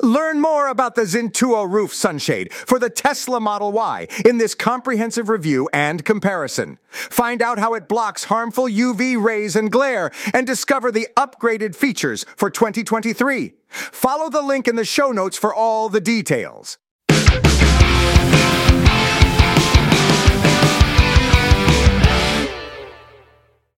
Learn more about the XINTUO roof sunshade for the Tesla Model Y in this comprehensive review and comparison. Find out how it blocks harmful UV rays and glare and discover the upgraded features for 2023. Follow the link in the show notes for all the details.